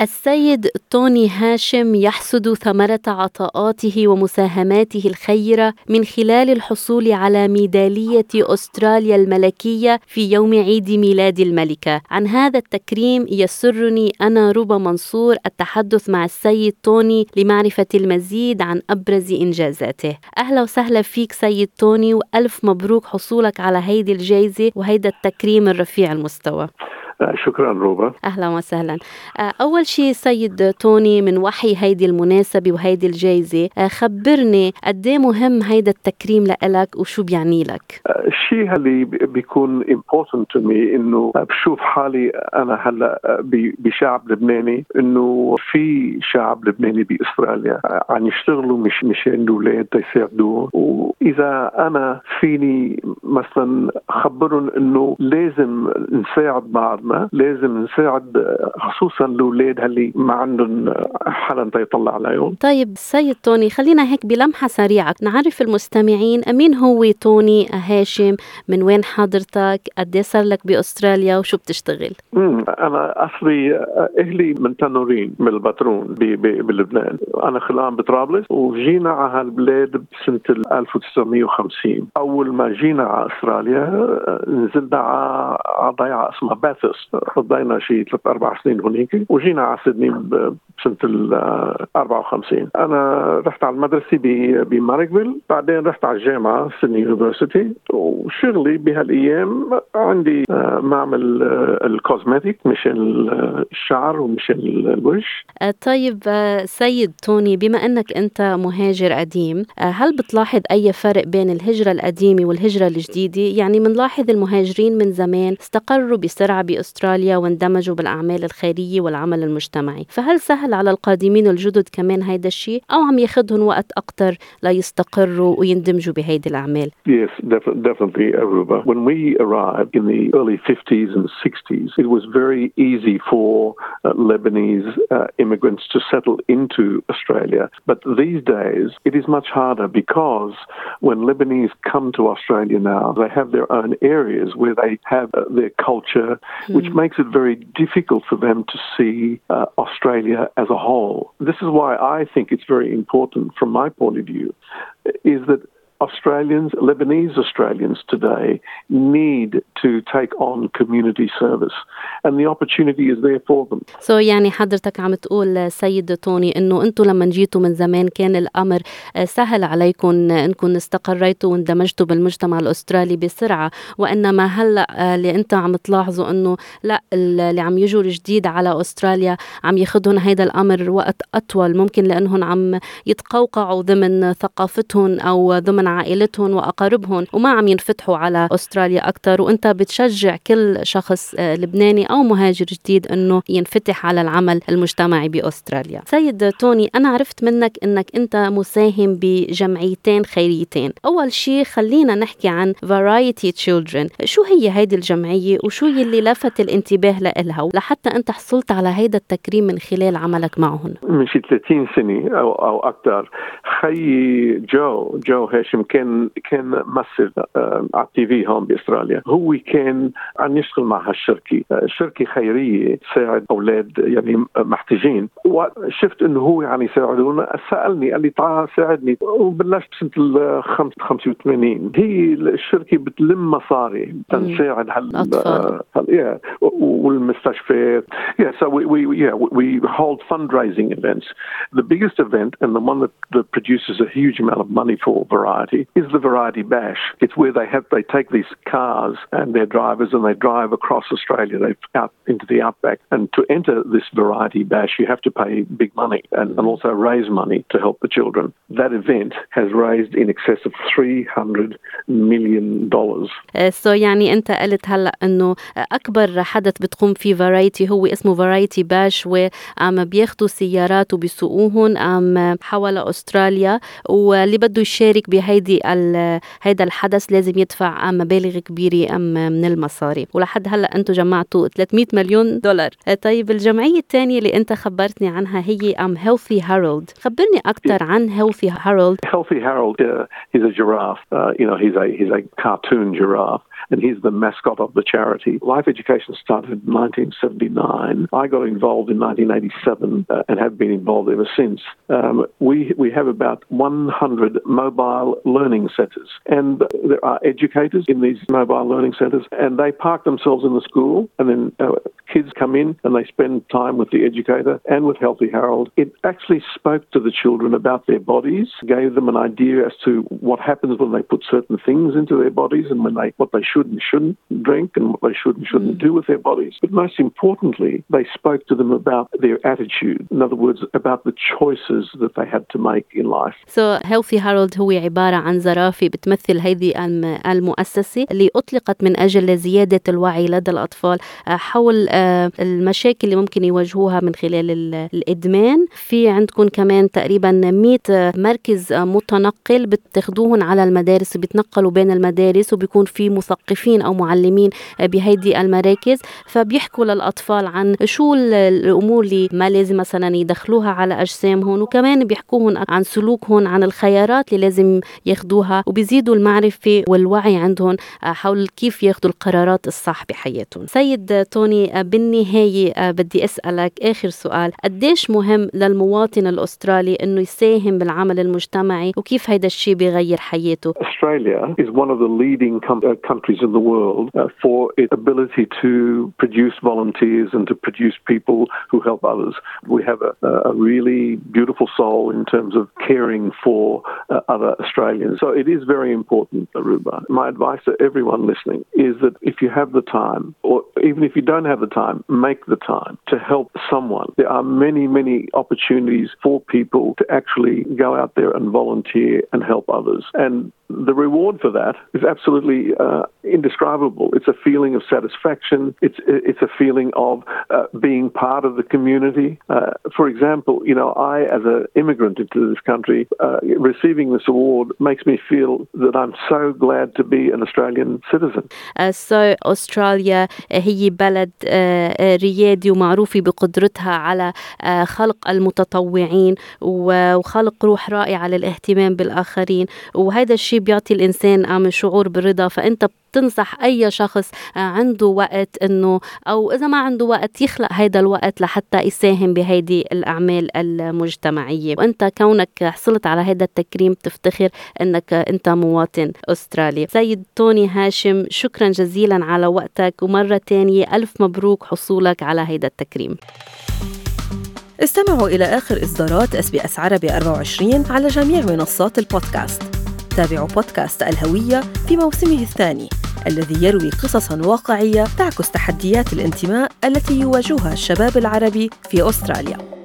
السيد توني هاشم يحصد ثمرة عطاءاته ومساهماته الخيرة من خلال الحصول على ميدالية أستراليا الملكية في يوم عيد ميلاد الملكة. عن هذا التكريم يسرني أنا ربى منصور التحدث مع السيد توني لمعرفة المزيد عن أبرز إنجازاته. أهلا وسهلا فيك سيد توني وألف مبروك حصولك على هيدي الجائزة وهيدا التكريم الرفيع المستوى. شكرا روبا. أهلا وسهلا. آه، أول شيء سيد توني من وحي هيدي المناسبة وهيدي الجائزة آه، خبرني قد إيه مهم هيدا التكريم لك وشو بيعني لك؟ آه، الشيء اللي بيكون important to me إنه بشوف حالي أنا هلأ بشعب لبناني إنه في شعب لبناني بأستراليا عم يشتغلوا مش مشان الاولاد تيساعدوه وإذا أنا فيني مثلا خبرهم إنه لازم نساعد بعضنا ما لازم نساعد خصوصا الأولاد اللي ما عندهم حدا يطلع عليهم طيب سيد توني خلينا هيك بلمحة سريعة. نعرف المستمعين مين هو توني هاشم من وين حضرتك؟ قد إيه صار لك بأستراليا؟ وشو بتشتغل؟ أنا أصلي أهلي من تنورين من البترون بلبنان. أنا خلقان بطرابلس وجينا على هالبلاد بسنة 1950 أول ما جينا على أستراليا نزلنا على ضيعة اسمها باثرست قضينا شيء ثلاث أربع سنين هناك وجينا على سيدني بسنة ال 54 أنا رحت على المدرسة بماركفيل بعدين رحت على الجامعة Sydney University وشغلي بهالأيام عندي آه، معمل آه، ال cosmetic مشان الشعر ومشان الوجه. آه، طيب سيد توني بما أنك أنت مهاجر قديم هل بتلاحظ أي فرق بين الهجرة القديمة والهجرة الجديدة؟ يعني بنلاحظ المهاجرين من زمان استقروا بسرعة باستراليا واندمجوا بالاعمال الخيريه والعمل المجتمعي فهل سهل على القادمين الجدد كمان هيدا الشيء أو عم ياخذهم وقت أكثر ليستقروا ويندمجوا بهيدي الاعمال Yes, definitely, Aruba. When we arrived in the early 50s and 60s, it was very easy for uh, Lebanese uh, immigrants to settle into Australia. But these days, it is much harder because when Lebanese come to Australia now, they have their own areas where they have uh, their culture, mm. which makes it very difficult for them to see uh, Australia as a whole. This is why I think it's very important, from my point of view, is that Australians, Lebanese Australians today, need to take on community service, and the opportunity is there for them. So يعني حضرتك عم تقول سيد توني إنه أنتم لما جيتوا من زمان كان الأمر سهل عليكم إنكم استقريتوا واندمجتوا بالمجتمع الأسترالي بسرعة وإنما هلأ اللي انت عم تلاحظوا إنه لأ اللي عم يجوا الجديد على أستراليا عم ياخذهم هيدا الأمر وقت أطول ممكن لأنهم عم يتقوقعوا ضمن ثقافتهم أو ضمن عائلتهم وأقاربهم وما عم ينفتحوا على أستراليا أكثر وأنت بتشجع كل شخص آه، لبناني أو مهاجر جديد إنه ينفتح على العمل المجتمعي بأستراليا. سيد توني أنا عرفت منك إنك أنت مساهم بجمعيتين خيريتين. أول شيء خلينا نحكي عن Variety Children. شو هي هيدي الجمعية وشو يلي لفت الانتباه لها لحتى أنت حصلت على هيدا التكريم من خلال عملك معهم. من شي 30 سنة أو أو أكثر خيي جو جو هاشم كان كان ممثل آه، على التي في هون بأستراليا. هو كان عم يشتغل مع هالشركة. آه، شركة خيرية تساعد أولاد يعني محتاجين. وشفت إنه هو عم يساعدونا. سألني قال لي تعال ساعدني. وبلشت سنه ال 85 هي الشركة بتلم مصاري تنساعد هال هال والمستشفيات. Yeah so we, we yeah we hold fundraising events. The biggest event and the one that, that produces a huge amount of money for variety variety is the variety bash. It's where they have they take these cars and their drivers and they drive across Australia. They out into the outback, and to enter this variety bash, you have to pay big money and, and also raise money to help the children. That event has raised in excess of 300 million dollars. so يعني انت قلت هلا انه اكبر حدث بتقوم فيه فرايتي هو اسمه فرايتي باش وعم بياخذوا سيارات وبيسوقوهن عم حول استراليا واللي بده يشارك بهي هيدي هيدا الحدث لازم يدفع مبالغ كبيرة أم من المصاري ولحد هلأ أنتم جمعتوا 300 مليون دولار طيب الجمعية الثانية اللي أنت خبرتني عنها هي أم Healthy Harold خبرني أكثر عن Healthy Harold هيلثي هارولد is a giraffe uh, you know he's a he's a cartoon giraffe and he's the mascot of the charity. Life Education started in 1979. I got involved in 1987 uh, and have been involved ever since. Um, we we have about 100 mobile learning centres, and there are educators in these mobile learning centres, and they park themselves in the school, and then uh, kids come in and they spend time with the educator and with Healthy Harold. It actually spoke to the children about their bodies, gave them an idea as to what happens when they put certain things into their bodies and when they what they should and shouldn't drink and what they should and shouldn't mm. do with their bodies. But most importantly, they spoke to them about their attitude. In other words, about the choices that they had to make in life. So Healthy Harold هو عبارة عن زرافة بتمثل هذه المؤسسة اللي أطلقت من أجل زيادة الوعي لدى الأطفال حول المشاكل اللي ممكن يواجهوها من خلال الإدمان. في عندكم كمان تقريبا 100 مركز متنقل بتاخدوهم على المدارس بيتنقلوا بين المدارس وبيكون في مثقفين أو معلمين بهيدي المراكز. فبيحكوا للأطفال عن شو الأمور اللي ما لازم مثلا يدخلوها على أجسامهم وكمان بيحكوهم عن سلوكهم عن الخيارات اللي لازم ياخدوها وبيزيدوا المعرفة والوعي عندهم حول كيف ياخدوا القرارات الصح بحياتهم سيد توني بالنهاية آه، بدي أسألك آخر سؤال قديش مهم للمواطن الأسترالي أنه يساهم بالعمل المجتمعي وكيف هيدا الشيء بيغير حياته Australia is one of the leading uh, countries in the world uh, for its ability to produce volunteers and to produce people who help others. We have a, a really beautiful soul in terms of caring for uh, other Australians. So it is very important, Aruba. My advice to everyone listening is that if you have the time, or even if you don't have the time, make the time to help someone. There are many, many opportunities for people to actually go out there and volunteer and help others. And the reward for that is absolutely uh, indescribable. It's a feeling of satisfaction. It's it's a feeling of uh, being part of the community. Uh, for example, you know, I as an immigrant into this country, uh, receiving this award makes me feel that I'm so glad to be an Australian citizen. so Australia هي بلد ريادي ومعروفة بقدرتها على خلق المتطوعين وخلق روح رائعة للاهتمام بالآخرين وهذا الشيء بيعطي الإنسان شعور بالرضا فأنت بتنصح أي شخص عنده وقت إنه أو إذا ما عنده وقت يخلق هيدا الوقت لحتى يساهم بهيدي الأعمال المجتمعية. وأنت كونك حصلت على هيدا التكريم تفتخر إنك أنت مواطن أسترالي. سيد توني هاشم شكرا جزيلا على وقتك ومرة تانية ألف مبروك حصولك على هيدا التكريم. استمعوا إلى آخر إصدارات اس بي اس عربي 24 على جميع منصات البودكاست. تابعوا بودكاست الهوية في موسمه الثاني الذي يروي قصصا واقعية تعكس تحديات الانتماء التي يواجهها الشباب العربي في أستراليا.